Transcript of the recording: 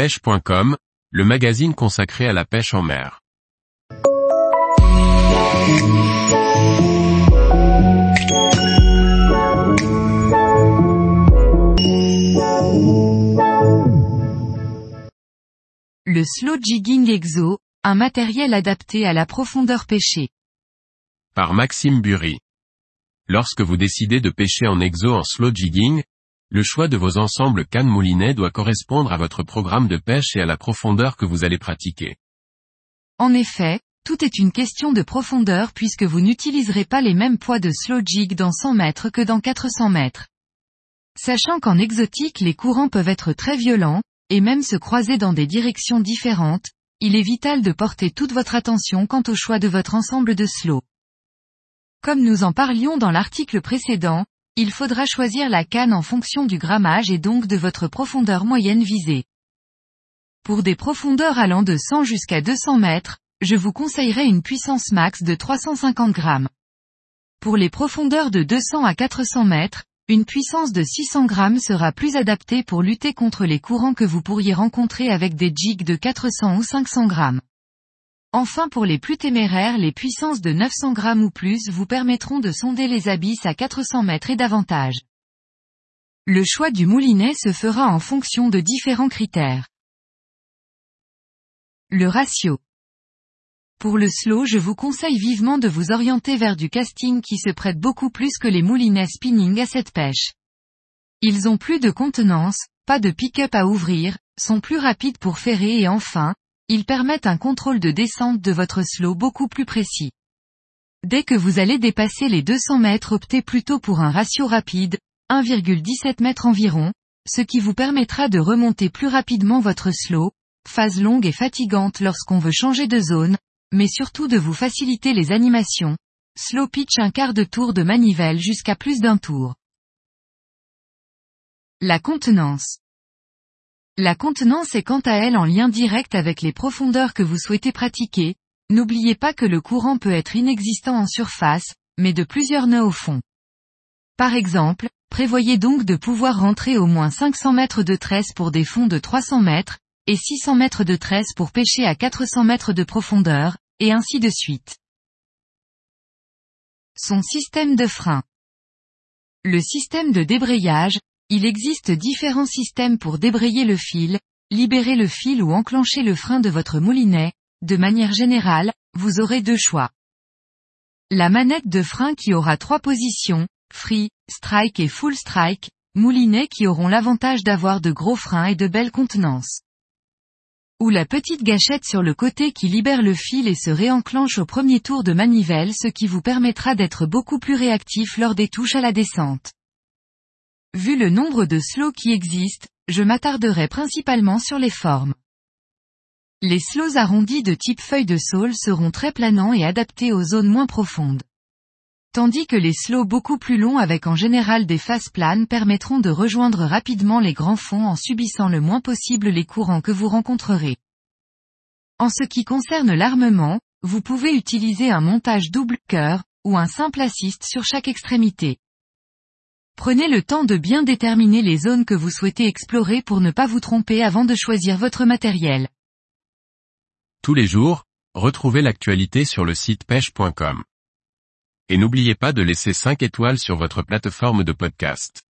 pêche.com, le magazine consacré à la pêche en mer. Le Slow Jigging Exo, un matériel adapté à la profondeur pêchée. Par Maxime Burry. Lorsque vous décidez de pêcher en exo en slow jigging, le choix de vos ensembles cannes moulinet doit correspondre à votre programme de pêche et à la profondeur que vous allez pratiquer. En effet, tout est une question de profondeur puisque vous n'utiliserez pas les mêmes poids de slow jig dans 100 mètres que dans 400 mètres. Sachant qu'en exotique les courants peuvent être très violents, et même se croiser dans des directions différentes, il est vital de porter toute votre attention quant au choix de votre ensemble de slow. Comme nous en parlions dans l'article précédent, il faudra choisir la canne en fonction du grammage et donc de votre profondeur moyenne visée. Pour des profondeurs allant de 100 jusqu'à 200 mètres, je vous conseillerais une puissance max de 350 grammes. Pour les profondeurs de 200 à 400 mètres, une puissance de 600 grammes sera plus adaptée pour lutter contre les courants que vous pourriez rencontrer avec des jigs de 400 ou 500 grammes. Enfin pour les plus téméraires les puissances de 900 grammes ou plus vous permettront de sonder les abysses à 400 mètres et davantage. Le choix du moulinet se fera en fonction de différents critères. Le ratio. Pour le slow je vous conseille vivement de vous orienter vers du casting qui se prête beaucoup plus que les moulinets spinning à cette pêche. Ils ont plus de contenance, pas de pick-up à ouvrir, sont plus rapides pour ferrer et enfin, ils permettent un contrôle de descente de votre slow beaucoup plus précis. Dès que vous allez dépasser les 200 mètres optez plutôt pour un ratio rapide, 1,17 m environ, ce qui vous permettra de remonter plus rapidement votre slow, phase longue et fatigante lorsqu'on veut changer de zone, mais surtout de vous faciliter les animations, slow pitch un quart de tour de manivelle jusqu'à plus d'un tour. La contenance. La contenance est quant à elle en lien direct avec les profondeurs que vous souhaitez pratiquer, n'oubliez pas que le courant peut être inexistant en surface, mais de plusieurs nœuds au fond. Par exemple, prévoyez donc de pouvoir rentrer au moins 500 mètres de tresse pour des fonds de 300 mètres, et 600 mètres de tresse pour pêcher à 400 mètres de profondeur, et ainsi de suite. Son système de frein. Le système de débrayage, il existe différents systèmes pour débrayer le fil, libérer le fil ou enclencher le frein de votre moulinet, de manière générale, vous aurez deux choix. La manette de frein qui aura trois positions, free, strike et full strike, moulinets qui auront l'avantage d'avoir de gros freins et de belles contenances. Ou la petite gâchette sur le côté qui libère le fil et se réenclenche au premier tour de manivelle ce qui vous permettra d'être beaucoup plus réactif lors des touches à la descente. Vu le nombre de slows qui existent, je m'attarderai principalement sur les formes. Les slows arrondis de type feuille de saule seront très planants et adaptés aux zones moins profondes. Tandis que les slows beaucoup plus longs avec en général des faces planes permettront de rejoindre rapidement les grands fonds en subissant le moins possible les courants que vous rencontrerez. En ce qui concerne l'armement, vous pouvez utiliser un montage double cœur, ou un simple assist sur chaque extrémité. Prenez le temps de bien déterminer les zones que vous souhaitez explorer pour ne pas vous tromper avant de choisir votre matériel. Tous les jours, retrouvez l'actualité sur le site pêche.com. Et n'oubliez pas de laisser 5 étoiles sur votre plateforme de podcast.